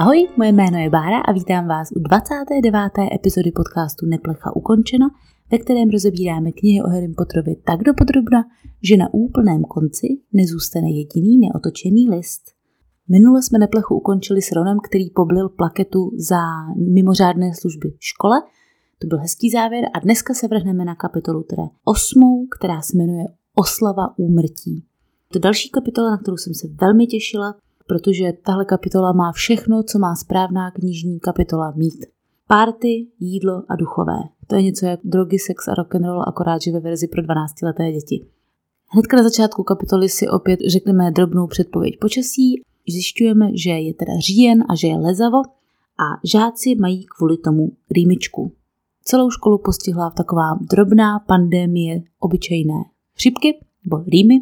Ahoj, moje jméno je Bára a vítám vás u 29. epizody podcastu Neplecha ukončena, ve kterém rozebíráme knihy o Harry Potterovi tak dopodrobna, že na úplném konci nezůstane jediný neotočený list. Minule jsme Neplechu ukončili s Ronem, který poblil plaketu za mimořádné služby škole. To byl hezký závěr a dneska se vrhneme na kapitolu teda osmou, která se jmenuje Oslava úmrtí. To další kapitola, na kterou jsem se velmi těšila, protože tahle kapitola má všechno, co má správná knižní kapitola mít. Párty, jídlo a duchové. To je něco jak drogy, sex a rock and roll, akorát že ve verzi pro 12-leté děti. Hnedka na začátku kapitoly si opět řekneme drobnou předpověď počasí. Zjišťujeme, že je teda říjen a že je lezavo a žáci mají kvůli tomu rýmičku. Celou školu postihla taková drobná pandémie obyčejné chřipky nebo rýmy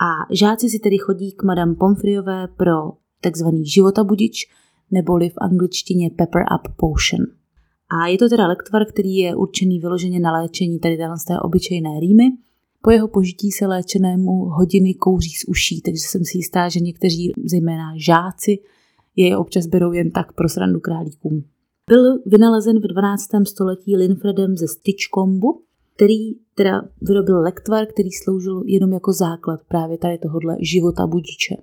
a žáci si tedy chodí k Madame Pomfriové pro takzvaný životabudič, neboli v angličtině Pepper Up Potion. A je to teda lektvar, který je určený vyloženě na léčení tady z té obyčejné rýmy. Po jeho požití se léčenému hodiny kouří z uší, takže jsem si jistá, že někteří, zejména žáci, je občas berou jen tak pro srandu králíkům. Byl vynalezen v 12. století Linfredem ze Styčkombu který teda vyrobil lektvar, který sloužil jenom jako základ právě tady tohohle života budiče.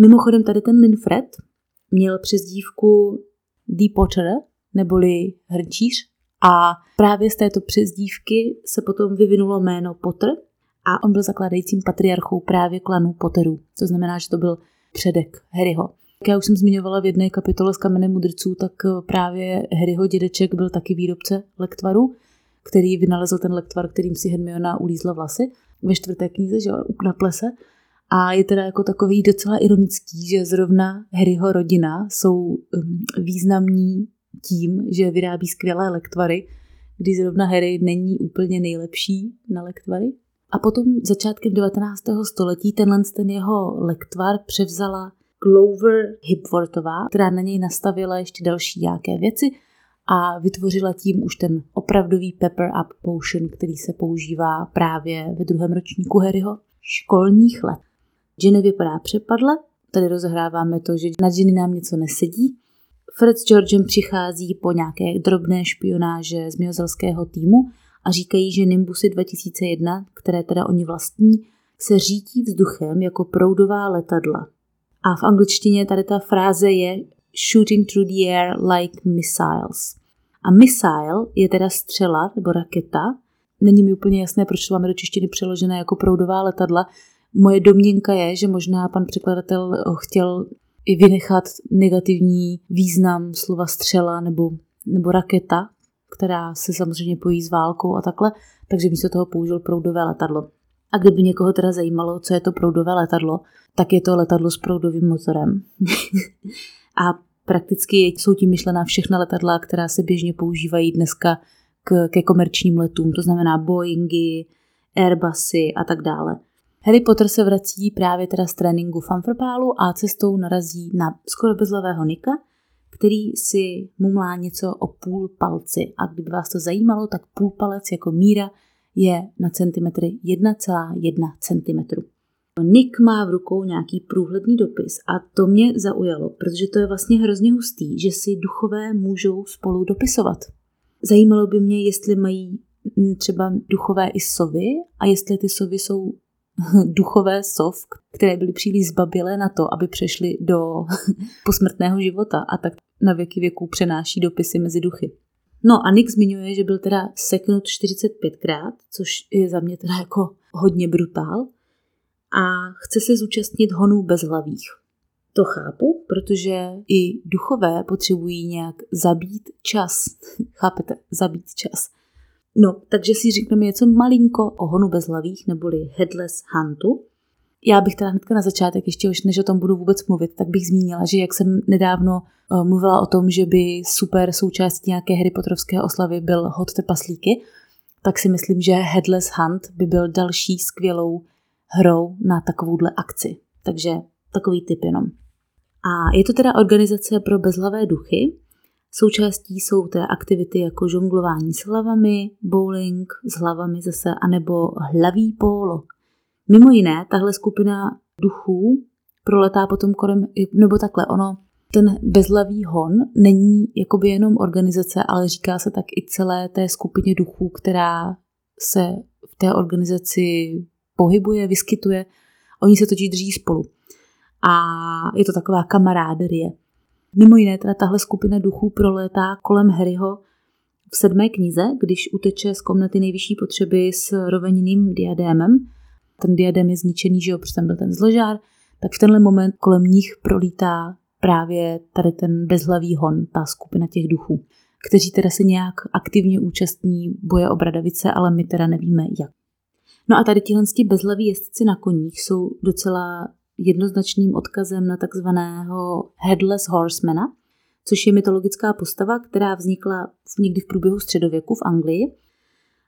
Mimochodem tady ten Linfred měl přezdívku The Potter, neboli hrnčíř, a právě z této přezdívky se potom vyvinulo jméno Potter a on byl zakládajícím patriarchou právě klanu Potterů, to znamená, že to byl předek Harryho. Jak já už jsem zmiňovala v jedné kapitole s kamenem mudrců, tak právě Harryho dědeček byl taky výrobce lektvaru který vynalezl ten lektvar, kterým si Hermiona ulízla vlasy ve čtvrté knize, že na plese. A je teda jako takový docela ironický, že zrovna Harryho rodina jsou um, významní tím, že vyrábí skvělé lektvary, kdy zrovna Harry není úplně nejlepší na lektvary. A potom začátkem 19. století tenhle ten jeho lektvar převzala Glover Hipworthová, která na něj nastavila ještě další nějaké věci a vytvořila tím už ten opravdový Pepper Up Potion, který se používá právě ve druhém ročníku Harryho školních let. Ginny vypadá přepadle, tady rozehráváme to, že na Ginny nám něco nesedí. Fred s Georgem přichází po nějaké drobné špionáže z miozelského týmu a říkají, že Nimbusy 2001, které teda oni vlastní, se řítí vzduchem jako proudová letadla. A v angličtině tady ta fráze je shooting through the air like missiles. A missile je teda střela nebo raketa. Není mi úplně jasné, proč to máme do češtiny přeložené jako proudová letadla. Moje domněnka je, že možná pan překladatel chtěl i vynechat negativní význam slova střela nebo, nebo raketa, která se samozřejmě pojí s válkou a takhle, takže místo toho použil proudové letadlo. A kdyby někoho teda zajímalo, co je to proudové letadlo, tak je to letadlo s proudovým motorem. a prakticky jsou tím myšlená všechna letadla, která se běžně používají dneska k, ke komerčním letům, to znamená Boeingy, Airbusy a tak dále. Harry Potter se vrací právě teda z tréninku Fanfrpálu a cestou narazí na skoro bezlavého Nika, který si mumlá něco o půl palci. A kdyby vás to zajímalo, tak půl palec jako míra je na centimetry 1,1 cm. Nick má v rukou nějaký průhledný dopis a to mě zaujalo, protože to je vlastně hrozně hustý, že si duchové můžou spolu dopisovat. Zajímalo by mě, jestli mají třeba duchové i sovy a jestli ty sovy jsou duchové sov, které byly příliš zbabilé na to, aby přešly do posmrtného života a tak na věky věků přenáší dopisy mezi duchy. No a Nick zmiňuje, že byl teda seknut 45krát, což je za mě teda jako hodně brutál a chce se zúčastnit honů bezhlavých. To chápu, protože i duchové potřebují nějak zabít čas. Chápete? Zabít čas. No, takže si řekneme něco malinko o honu bezhlavých, neboli Headless Huntu. Já bych teda hnedka na začátek, ještě už než o tom budu vůbec mluvit, tak bych zmínila, že jak jsem nedávno uh, mluvila o tom, že by super součástí nějaké Harry Potterovské oslavy byl hod trpaslíky, tak si myslím, že Headless Hunt by byl další skvělou hrou na takovouhle akci. Takže takový typ jenom. A je to teda organizace pro bezhlavé duchy. Součástí jsou teda aktivity jako žonglování s hlavami, bowling s hlavami zase, anebo hlavý pólo. Mimo jiné, tahle skupina duchů proletá potom kolem, nebo takhle, ono, ten bezlavý hon není jakoby jenom organizace, ale říká se tak i celé té skupině duchů, která se v té organizaci pohybuje, vyskytuje. Oni se totiž drží spolu. A je to taková kamaráderie. Mimo jiné, teda tahle skupina duchů prolétá kolem Harryho v sedmé knize, když uteče z komnaty nejvyšší potřeby s roveniným diadémem. Ten diadém je zničený, že jo, protože tam byl ten zložár, tak v tenhle moment kolem nich prolítá právě tady ten bezhlavý hon, ta skupina těch duchů, kteří teda se nějak aktivně účastní boje o Bradavice, ale my teda nevíme jak. No a tady tihle bezhlaví jezdci na koních jsou docela jednoznačným odkazem na takzvaného Headless Horsemana, což je mytologická postava, která vznikla někdy v průběhu středověku v Anglii.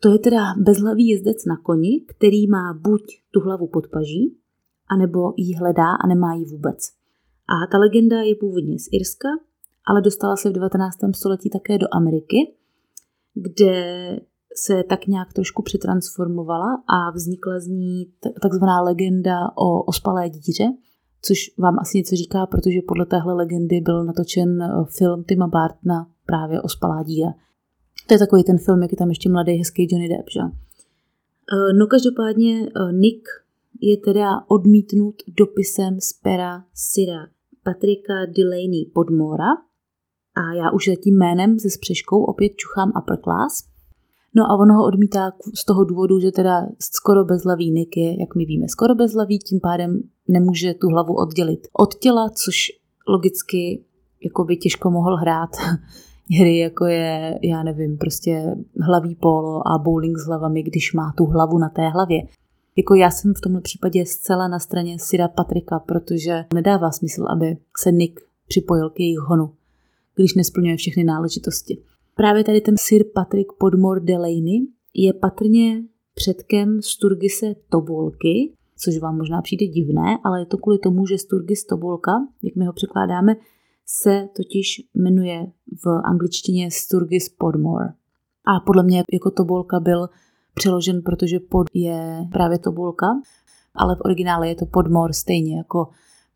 To je teda bezhlavý jezdec na koni, který má buď tu hlavu pod paží, anebo ji hledá a nemá ji vůbec. A ta legenda je původně z Irska, ale dostala se v 19. století také do Ameriky, kde se tak nějak trošku přetransformovala a vznikla z ní takzvaná legenda o ospalé díře, což vám asi něco říká, protože podle téhle legendy byl natočen eh, film Tima Bartna právě Ospalá díra. To je takový ten film, jak je tam ještě mladý, hezký Johnny Depp, že? Eh, no každopádně eh, Nick je teda odmítnut dopisem z pera Syra Patrika Delaney Podmora a já už za tím jménem se spřeškou opět čuchám upper class. No a ono ho odmítá z toho důvodu, že teda skoro bezlavý Nick je, jak my víme, skoro bezlavý, tím pádem nemůže tu hlavu oddělit od těla, což logicky jako by těžko mohl hrát hry, jako je, já nevím, prostě hlaví polo a bowling s hlavami, když má tu hlavu na té hlavě. Jako já jsem v tomto případě zcela na straně Syra Patrika, protože nedává smysl, aby se Nick připojil k jejich honu, když nesplňuje všechny náležitosti. Právě tady ten Sir Patrick Podmore Delaney je patrně předkem Sturgise Tobolky, což vám možná přijde divné, ale je to kvůli tomu, že Sturgis Tobolka, jak my ho překládáme, se totiž jmenuje v angličtině Sturgis Podmore. A podle mě jako Tobolka byl přeložen, protože pod je právě Tobolka, ale v originále je to Podmore stejně jako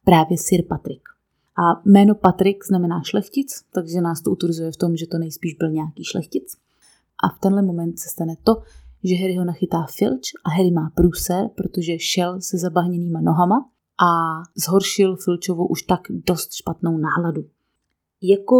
právě Sir Patrick. A jméno Patrik znamená šlechtic, takže nás to utvrzuje v tom, že to nejspíš byl nějaký šlechtic. A v tenhle moment se stane to, že Harry ho nachytá Filch a Harry má průser, protože šel se zabahněnýma nohama a zhoršil Filčovu už tak dost špatnou náladu. Jako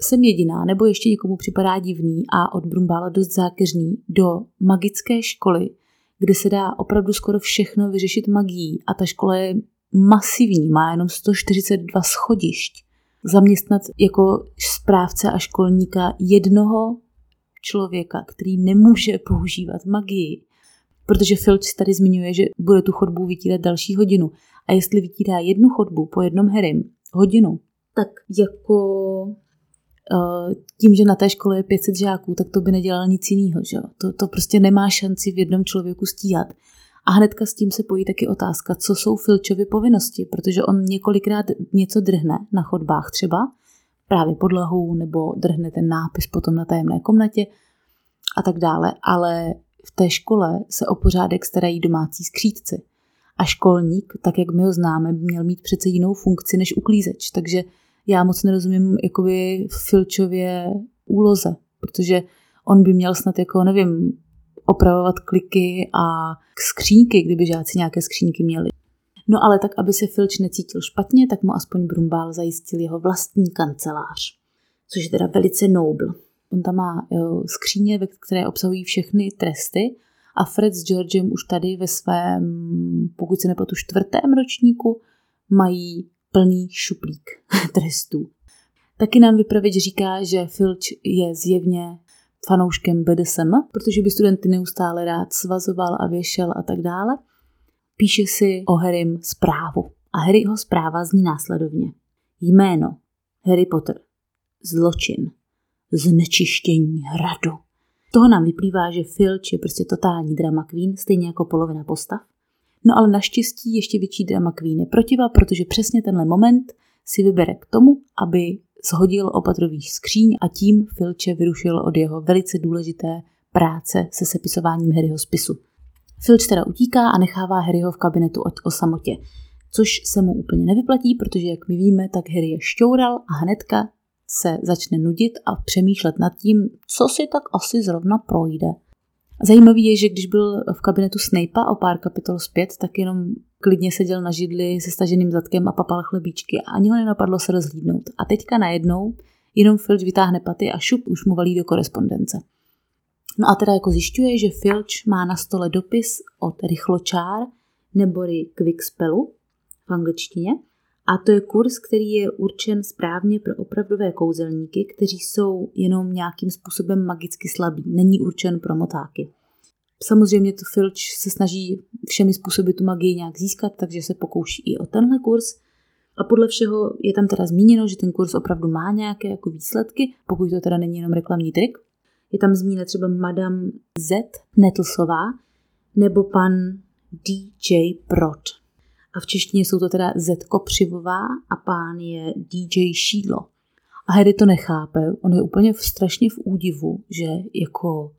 jsem jediná, nebo ještě někomu připadá divný a od Brumbála dost zákeřný do magické školy, kde se dá opravdu skoro všechno vyřešit magií a ta škola je masivní, má jenom 142 schodišť. Zaměstnat jako správce a školníka jednoho člověka, který nemůže používat magii. Protože Filch tady zmiňuje, že bude tu chodbu vytírat další hodinu. A jestli vytírá jednu chodbu po jednom herim hodinu, tak jako eh, tím, že na té škole je 500 žáků, tak to by nedělal nic jiného. To, to prostě nemá šanci v jednom člověku stíhat. A hnedka s tím se pojí taky otázka, co jsou Filčovy povinnosti, protože on několikrát něco drhne na chodbách třeba, právě podlahu, nebo drhne ten nápis potom na tajemné komnatě a tak dále, ale v té škole se o pořádek starají domácí skřídci. A školník, tak jak my ho známe, měl mít přece jinou funkci než uklízeč, takže já moc nerozumím jakoby Filčově úloze, protože on by měl snad jako, nevím, opravovat kliky a skřínky, kdyby žáci nějaké skřínky měli. No ale tak, aby se Filč necítil špatně, tak mu aspoň Brumbál zajistil jeho vlastní kancelář, což je teda velice noble. On tam má jo, skříně, které obsahují všechny tresty a Fred s Georgem už tady ve svém, pokud se nepletu, čtvrtém ročníku mají plný šuplík trestů. Taky nám vypravěč říká, že Filč je zjevně fanouškem BDSM, protože by studenty neustále rád svazoval a věšel a tak dále. Píše si o Harrym zprávu. A Harryho zpráva zní následovně. Jméno Harry Potter. Zločin. Znečištění hradu. Toho nám vyplývá, že Filch je prostě totální drama queen, stejně jako polovina postav. No ale naštěstí ještě větší drama queen je protiva, protože přesně tenhle moment si vybere k tomu, aby shodil opatrový skříň a tím Filče vyrušil od jeho velice důležité práce se sepisováním Harryho spisu. Filč teda utíká a nechává Harryho v kabinetu o samotě. což se mu úplně nevyplatí, protože jak my víme, tak Harry je šťoural a hnedka se začne nudit a přemýšlet nad tím, co si tak asi zrovna projde. Zajímavý je, že když byl v kabinetu Snape'a o pár kapitol zpět, tak jenom klidně seděl na židli se staženým zadkem a papal chlebíčky a ani ho nenapadlo se rozhlídnout. A teďka najednou jenom Filch vytáhne paty a šup už mu valí do korespondence. No a teda jako zjišťuje, že Filch má na stole dopis od rychločár neboli Quickspellu v angličtině a to je kurz, který je určen správně pro opravdové kouzelníky, kteří jsou jenom nějakým způsobem magicky slabí. Není určen pro motáky. Samozřejmě to Filch se snaží všemi způsoby tu magii nějak získat, takže se pokouší i o tenhle kurz. A podle všeho je tam teda zmíněno, že ten kurz opravdu má nějaké jako výsledky, pokud to teda není jenom reklamní trik. Je tam zmíněna třeba Madame Z. Netlsová nebo pan DJ Prot. A v češtině jsou to teda Z. Kopřivová a pán je DJ Šídlo. A Harry to nechápe, on je úplně strašně v údivu, že jako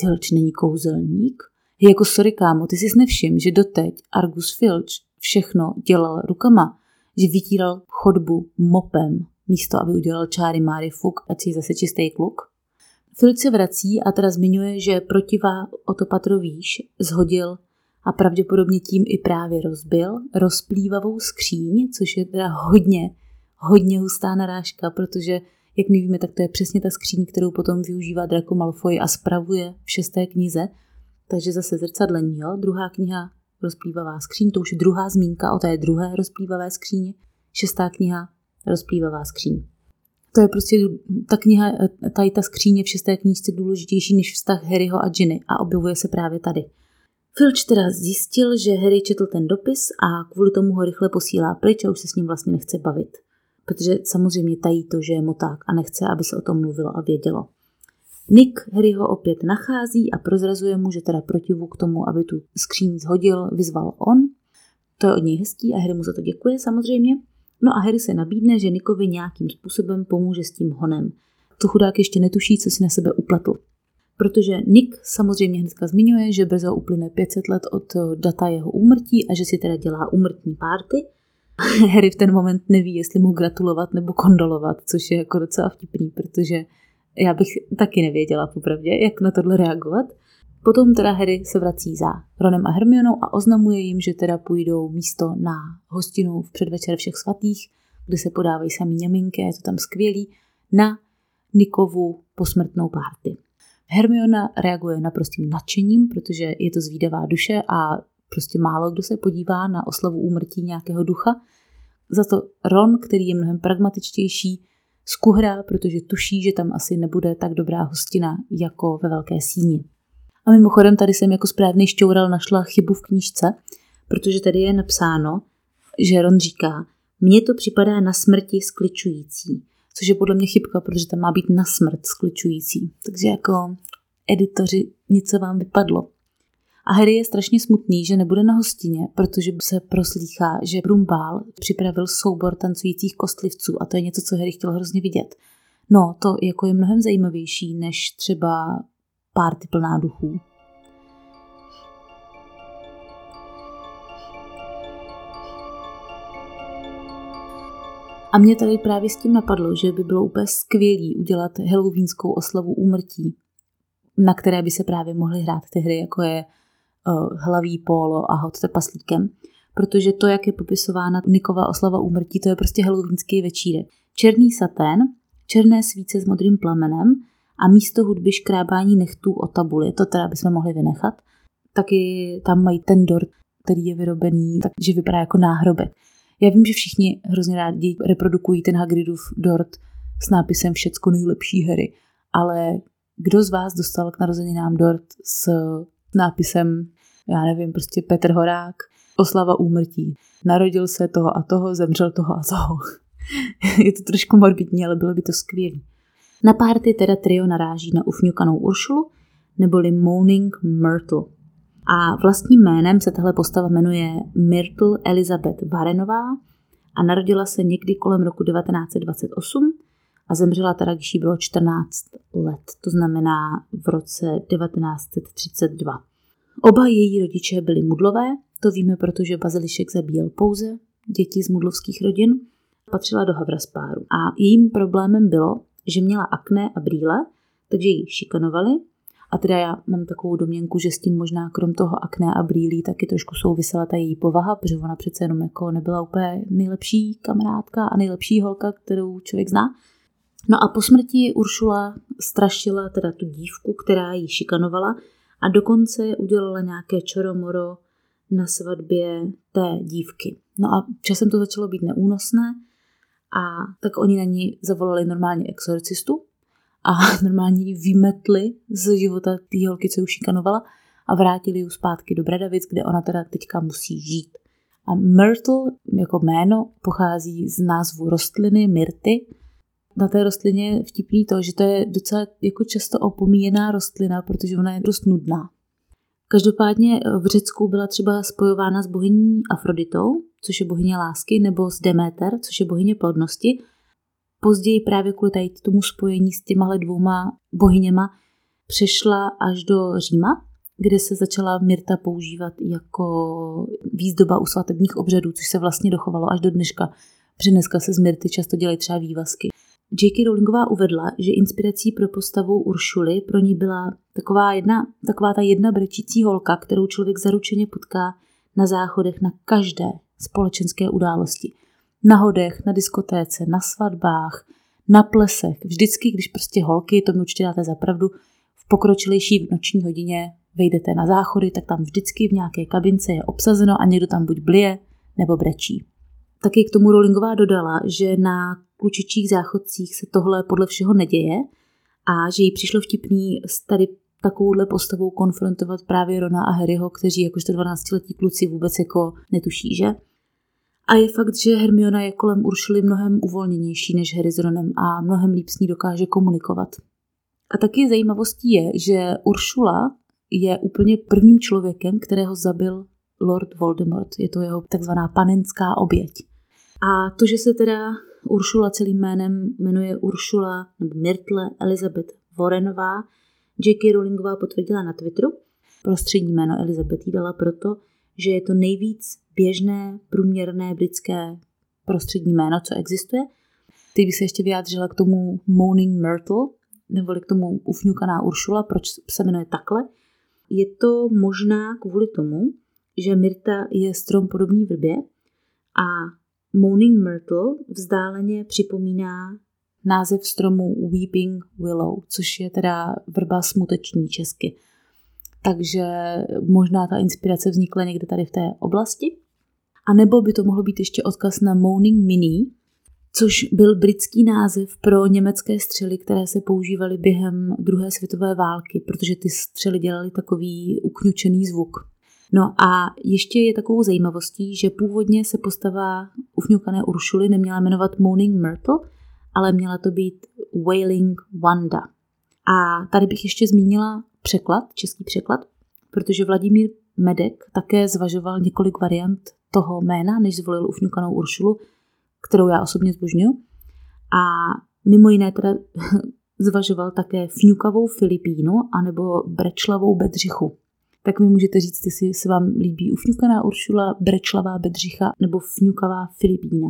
Filch není kouzelník. Jako sorry kámo, ty jsi nevšim, že doteď Argus Filch všechno dělal rukama, že vytíral chodbu mopem, místo aby udělal čáry Máry Fuk, ať si zase čistý kluk. Filch se vrací a teda zmiňuje, že protivá o to patro zhodil a pravděpodobně tím i právě rozbil rozplývavou skříň, což je teda hodně, hodně hustá narážka, protože jak my víme, tak to je přesně ta skříň, kterou potom využívá Draco Malfoy a spravuje v šesté knize. Takže zase zrcadlení, jo? Druhá kniha rozplývavá skříň, to už je druhá zmínka o té druhé rozplývavé skříni. Šestá kniha rozplývavá skříň. To je prostě ta kniha, tady ta skříně v šesté knížce důležitější než vztah Harryho a Ginny a objevuje se právě tady. Filch teda zjistil, že Harry četl ten dopis a kvůli tomu ho rychle posílá pryč a už se s ním vlastně nechce bavit. Protože samozřejmě tají to, že je moták a nechce, aby se o tom mluvilo a vědělo. Nick Harryho opět nachází a prozrazuje mu, že teda protivu k tomu, aby tu skříň zhodil, vyzval on. To je od něj hezký a Harry mu za to děkuje samozřejmě. No a Harry se nabídne, že Nickovi nějakým způsobem pomůže s tím honem. To chudák ještě netuší, co si na sebe upletl protože Nick samozřejmě hnedka zmiňuje, že brzo uplyne 500 let od data jeho úmrtí a že si teda dělá úmrtní párty. Harry v ten moment neví, jestli mu gratulovat nebo kondolovat, což je jako docela vtipný, protože já bych taky nevěděla popravdě, jak na tohle reagovat. Potom teda Harry se vrací za Ronem a Hermionou a oznamuje jim, že teda půjdou místo na hostinu v předvečer všech svatých, kde se podávají samý ňaminky, je to tam skvělý, na Nikovu posmrtnou párty. Hermiona reaguje naprostým nadšením, protože je to zvídavá duše a prostě málo kdo se podívá na oslavu úmrtí nějakého ducha. Za to Ron, který je mnohem pragmatičtější, skuhrá, protože tuší, že tam asi nebude tak dobrá hostina jako ve Velké síni. A mimochodem tady jsem jako správný šťoural našla chybu v knížce, protože tady je napsáno, že Ron říká, mně to připadá na smrti skličující což je podle mě chybka, protože tam má být na smrt skličující. Takže jako editoři něco vám vypadlo. A Harry je strašně smutný, že nebude na hostině, protože se proslýchá, že Brumbál připravil soubor tancujících kostlivců a to je něco, co Harry chtěl hrozně vidět. No, to jako je mnohem zajímavější než třeba párty plná duchů. A mě tady právě s tím napadlo, že by bylo úplně skvělý udělat halloweenskou oslavu úmrtí, na které by se právě mohly hrát ty hry, jako je Hlaví polo a Hot trpaslíkem, protože to, jak je popisována Nikova oslava úmrtí, to je prostě halloweenský večírek. Černý satén, černé svíce s modrým plamenem a místo hudby škrábání nechtů o tabuli, to teda bychom mohli vynechat. Taky tam mají ten dort, který je vyrobený, takže vypadá jako náhrobek. Já vím, že všichni hrozně rádi reprodukují ten Hagridův dort s nápisem Všecko nejlepší hery, ale kdo z vás dostal k narozeninám dort s nápisem, já nevím, prostě Petr Horák, oslava úmrtí. Narodil se toho a toho, zemřel toho a toho. Je to trošku morbidní, ale bylo by to skvělé. Na párty teda trio naráží na ufňukanou Uršulu, neboli Moaning Myrtle. A vlastním jménem se tahle postava jmenuje Myrtle Elizabeth Varenová a narodila se někdy kolem roku 1928 a zemřela teda, když jí bylo 14 let, to znamená v roce 1932. Oba její rodiče byli mudlové, To víme, protože Bazilišek zabíjel pouze děti z mudlovských rodin. Patřila do Havraspáru. A jejím problémem bylo, že měla akné a brýle, takže ji šikanovali. A teda já mám takovou domněnku, že s tím možná krom toho akné a brýlí taky trošku souvisela ta její povaha, protože ona přece jenom jako nebyla úplně nejlepší kamarádka a nejlepší holka, kterou člověk zná. No a po smrti Uršula strašila teda tu dívku, která ji šikanovala a dokonce udělala nějaké čoromoro na svatbě té dívky. No a časem to začalo být neúnosné a tak oni na ní zavolali normálně exorcistu a normálně ji vymetli z života té holky, co ji šikanovala a vrátili ji zpátky do Bradavic, kde ona teda teďka musí žít. A Myrtle jako jméno pochází z názvu rostliny Myrty. Na té rostlině vtipný to, že to je docela jako často opomíjená rostlina, protože ona je dost nudná. Každopádně v Řecku byla třeba spojována s bohyní Afroditou, což je bohyně lásky, nebo s Deméter, což je bohyně plodnosti. Později právě kvůli tady tomu spojení s těmahle dvouma bohyněma přešla až do Říma, kde se začala Mirta používat jako výzdoba u svatebních obřadů, což se vlastně dochovalo až do dneška. Protože dneska se z Mirty často dělají třeba vývazky. J.K. Rowlingová uvedla, že inspirací pro postavu Uršuly pro ní byla taková, jedna, taková ta jedna brečící holka, kterou člověk zaručeně potká na záchodech na každé společenské události. Na hodech, na diskotéce, na svatbách, na plesech. Vždycky, když prostě holky, to mi určitě dáte zapravdu, v pokročilejší noční hodině vejdete na záchody, tak tam vždycky v nějaké kabince je obsazeno a někdo tam buď blije nebo brečí. Taky k tomu Rowlingová dodala, že na klučičích záchodcích se tohle podle všeho neděje a že jí přišlo vtipný s tady takovouhle postavou konfrontovat právě Rona a Harryho, kteří jakožto 12-letí kluci vůbec jako netuší, že? A je fakt, že Hermiona je kolem Uršuly mnohem uvolněnější než Harry s Ronem a mnohem líp s ní dokáže komunikovat. A taky zajímavostí je, že Uršula je úplně prvním člověkem, kterého zabil Lord Voldemort. Je to jeho takzvaná panenská oběť. A to, že se teda Uršula celým jménem jmenuje Uršula nebo Myrtle Elizabeth Warrenová, J.K. Rowlingová potvrdila na Twitteru. Prostřední jméno Elizabeth jí dala proto, že je to nejvíc běžné, průměrné britské prostřední jméno, co existuje. Teď bych se ještě vyjádřila k tomu Moaning Myrtle, nebo k tomu ufňukaná Uršula, proč se jmenuje takhle. Je to možná kvůli tomu, že Myrta je strom podobný vrbě a Moaning Myrtle vzdáleně připomíná název stromu Weeping Willow, což je teda vrba smuteční česky. Takže možná ta inspirace vznikla někde tady v té oblasti. A nebo by to mohlo být ještě odkaz na Moaning Mini, což byl britský název pro německé střely, které se používaly během druhé světové války, protože ty střely dělaly takový ukňučený zvuk. No a ještě je takovou zajímavostí, že původně se postava ufňukané Uršuly neměla jmenovat Moaning Myrtle, ale měla to být Wailing Wanda. A tady bych ještě zmínila překlad, český překlad, protože Vladimír Medek také zvažoval několik variant toho jména, než zvolil ufňukanou Uršulu, kterou já osobně zbožňuji. A mimo jiné teda zvažoval také fňukavou Filipínu anebo brečlavou Bedřichu tak mi můžete říct, jestli se vám líbí ufňukaná Uršula, brečlavá Bedřicha nebo fňukavá Filipína.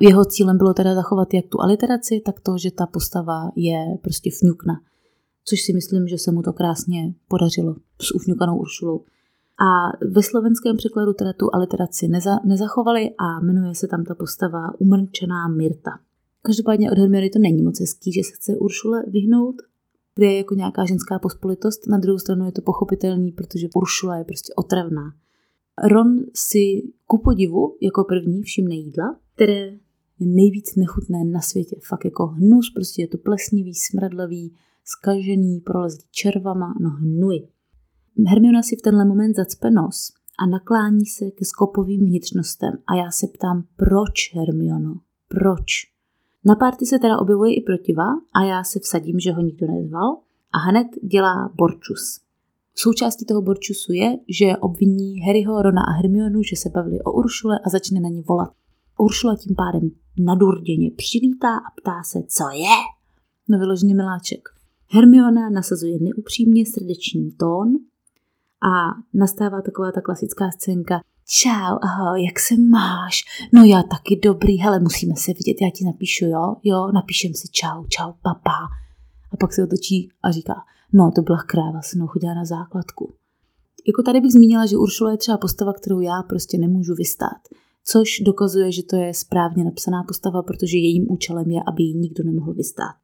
Jeho cílem bylo teda zachovat jak tu aliteraci, tak to, že ta postava je prostě fňukna. Což si myslím, že se mu to krásně podařilo s ufňukanou Uršulou. A ve slovenském překladu teda tu aliteraci neza, nezachovali a jmenuje se tam ta postava umrčená Mirta. Každopádně od Hermiony to není moc hezký, že se chce Uršule vyhnout kde je jako nějaká ženská pospolitost. Na druhou stranu je to pochopitelný, protože Uršula je prostě otravná. Ron si ku podivu jako první všimne jídla, které je nejvíc nechutné na světě. Fakt jako hnus, prostě je to plesnivý, smradlavý, skažený, prolezlý červama, no hnuj. Hermiona si v tenhle moment zacpe nos a naklání se ke skopovým vnitřnostem a já se ptám, proč Hermiono, proč? Na párty se teda objevuje i protiva a já se vsadím, že ho nikdo nezval a hned dělá borčus. Součástí toho borčusu je, že obviní Harryho, Rona a Hermionu, že se bavili o Uršule a začne na ní volat. Uršula tím pádem nadurděně přilítá a ptá se, co je? No vyloženě miláček. Hermiona nasazuje neupřímně srdeční tón a nastává taková ta klasická scénka. Čau, ahoj, jak se máš? No já taky dobrý, hele, musíme se vidět, já ti napíšu, jo? Jo, napíšem si čau, čau, papa. A pak se otočí a říká, no to byla kráva, se mnou chodila na základku. Jako tady bych zmínila, že Uršula je třeba postava, kterou já prostě nemůžu vystát. Což dokazuje, že to je správně napsaná postava, protože jejím účelem je, aby ji nikdo nemohl vystát.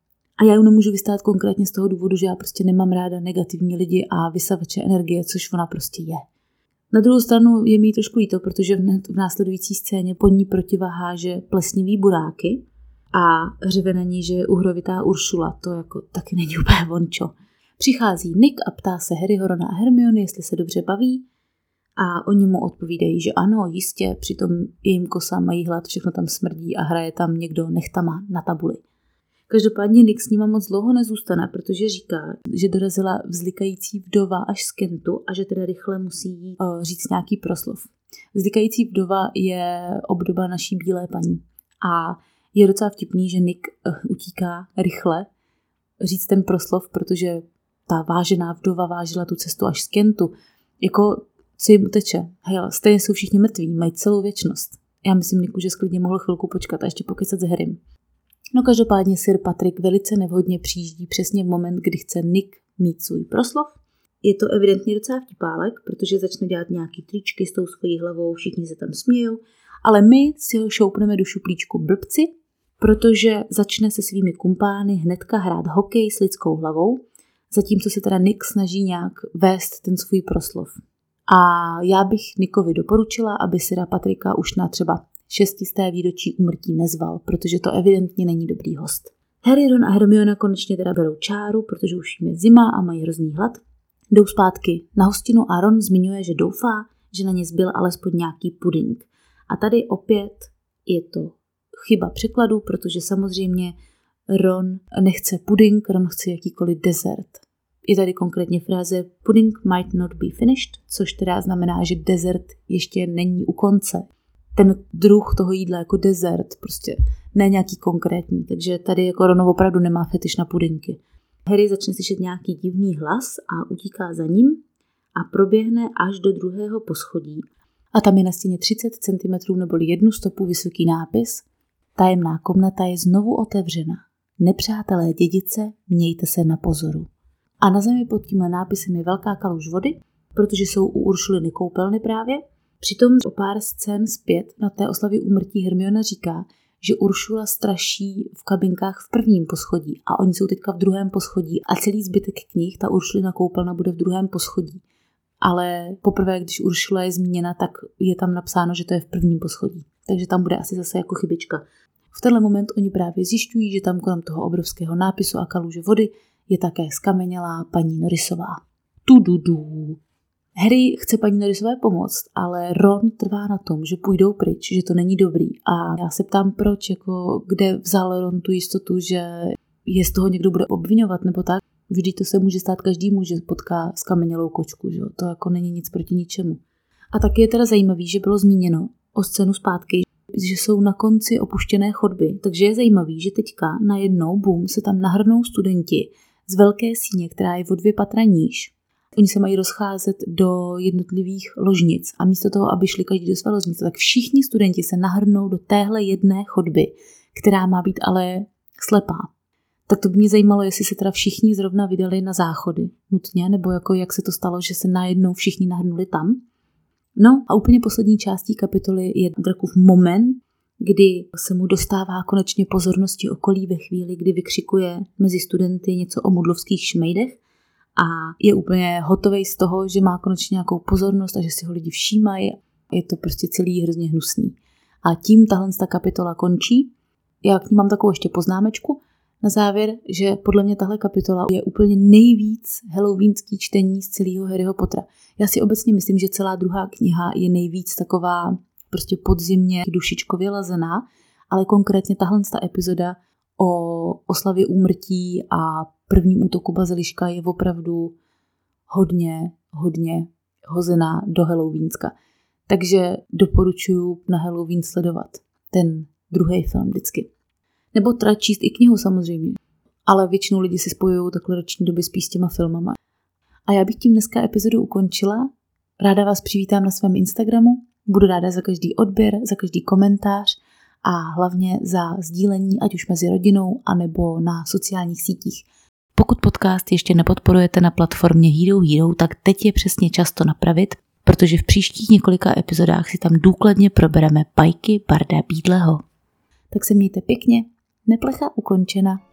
A já ji nemůžu vystát konkrétně z toho důvodu, že já prostě nemám ráda negativní lidi a vysavače energie, což ona prostě je. Na druhou stranu je mi trošku líto, protože v následující scéně pod ní protiváhá, plesnivý buráky a řeve na ní, že je uhrovitá Uršula. To jako taky není úplně vončo. Přichází Nick a ptá se Harry, Rona a Hermione, jestli se dobře baví a oni mu odpovídají, že ano, jistě, přitom jejím kosa mají hlad, všechno tam smrdí a hraje tam někdo nechtama na tabuli. Každopádně Nick s nima moc dlouho nezůstane, protože říká, že dorazila vzlikající vdova až z Kentu a že teda rychle musí uh, říct nějaký proslov. Vzlikající vdova je obdoba naší bílé paní. A je docela vtipný, že Nick uh, utíká rychle říct ten proslov, protože ta vážená vdova vážila tu cestu až z Kentu. Jako, co jim uteče? Hej, stejně jsou všichni mrtví, mají celou věčnost. Já myslím, Niku, že sklidně mohl chvilku počkat a ještě pokecat s Harrym. No každopádně Sir Patrick velice nevhodně přijíždí přesně v moment, kdy chce Nick mít svůj proslov. Je to evidentně docela vtipálek, protože začne dělat nějaký tričky s tou svojí hlavou, všichni se tam smějou, ale my si ho šoupneme do šuplíčku blbci, protože začne se svými kumpány hnedka hrát hokej s lidskou hlavou, zatímco se teda Nick snaží nějak vést ten svůj proslov. A já bych Nikovi doporučila, aby si Patrika už na třeba šestisté výročí umrtí nezval, protože to evidentně není dobrý host. Harry, Ron a Hermiona konečně teda berou čáru, protože už jim je zima a mají hrozný hlad. Jdou zpátky na hostinu a Ron zmiňuje, že doufá, že na ně zbyl alespoň nějaký puding. A tady opět je to chyba překladu, protože samozřejmě Ron nechce puding, Ron chce jakýkoliv dezert. Je tady konkrétně fráze pudding might not be finished, což teda znamená, že dezert ještě není u konce ten druh toho jídla jako dezert, prostě ne nějaký konkrétní. Takže tady jako Ron opravdu nemá fetiš na pudinky. Harry začne slyšet nějaký divný hlas a utíká za ním a proběhne až do druhého poschodí. A tam je na stěně 30 cm nebo jednu stopu vysoký nápis Tajemná komnata je znovu otevřena. Nepřátelé dědice, mějte se na pozoru. A na zemi pod tímhle nápisem je velká kaluž vody, protože jsou u Uršuliny koupelny právě Přitom o pár scén zpět na té oslavě úmrtí Hermiona říká, že Uršula straší v kabinkách v prvním poschodí a oni jsou teďka v druhém poschodí a celý zbytek knih, ta Uršulina koupelna bude v druhém poschodí. Ale poprvé, když Uršula je zmíněna, tak je tam napsáno, že to je v prvním poschodí. Takže tam bude asi zase jako chybička. V tenhle moment oni právě zjišťují, že tam kolem toho obrovského nápisu a kaluže vody je také skamenělá paní Norisová. Tu du, du. Harry chce paní Norrisové pomoct, ale Ron trvá na tom, že půjdou pryč, že to není dobrý. A já se ptám, proč, jako kde vzal Ron tu jistotu, že je z toho někdo bude obvinovat nebo tak. Vždyť to se může stát každému, že potká skamenělou kočku, že? to jako není nic proti ničemu. A taky je teda zajímavý, že bylo zmíněno o scénu zpátky, že jsou na konci opuštěné chodby, takže je zajímavý, že teďka najednou, bum, se tam nahrnou studenti z velké síně, která je o dvě patra níž Oni se mají rozcházet do jednotlivých ložnic a místo toho, aby šli každý do své ložnice, tak všichni studenti se nahrnou do téhle jedné chodby, která má být ale slepá. Tak to by mě zajímalo, jestli se teda všichni zrovna vydali na záchody nutně, nebo jako jak se to stalo, že se najednou všichni nahrnuli tam. No a úplně poslední částí kapitoly je Drakův moment, kdy se mu dostává konečně pozornosti okolí ve chvíli, kdy vykřikuje mezi studenty něco o mudlovských šmejdech a je úplně hotový z toho, že má konečně nějakou pozornost a že si ho lidi všímají. Je to prostě celý hrozně hnusný. A tím tahle ta kapitola končí. Já k ní mám takovou ještě poznámečku na závěr, že podle mě tahle kapitola je úplně nejvíc halloweenský čtení z celého Harryho Pottera. Já si obecně myslím, že celá druhá kniha je nejvíc taková prostě podzimně dušičkově lazená, ale konkrétně tahle ta epizoda o oslavě úmrtí a prvním útoku baziliška je opravdu hodně, hodně hozená do Halloweenska. Takže doporučuji na Halloween sledovat ten druhý film vždycky. Nebo teda číst i knihu samozřejmě. Ale většinou lidi si spojují takhle roční doby spíš s těma filmama. A já bych tím dneska epizodu ukončila. Ráda vás přivítám na svém Instagramu. Budu ráda za každý odběr, za každý komentář a hlavně za sdílení, ať už mezi rodinou, anebo na sociálních sítích. Pokud podcast ještě nepodporujete na platformě Hero Hero, tak teď je přesně čas to napravit, protože v příštích několika epizodách si tam důkladně probereme pajky Barda Bídleho. Tak se mějte pěkně, neplecha ukončena.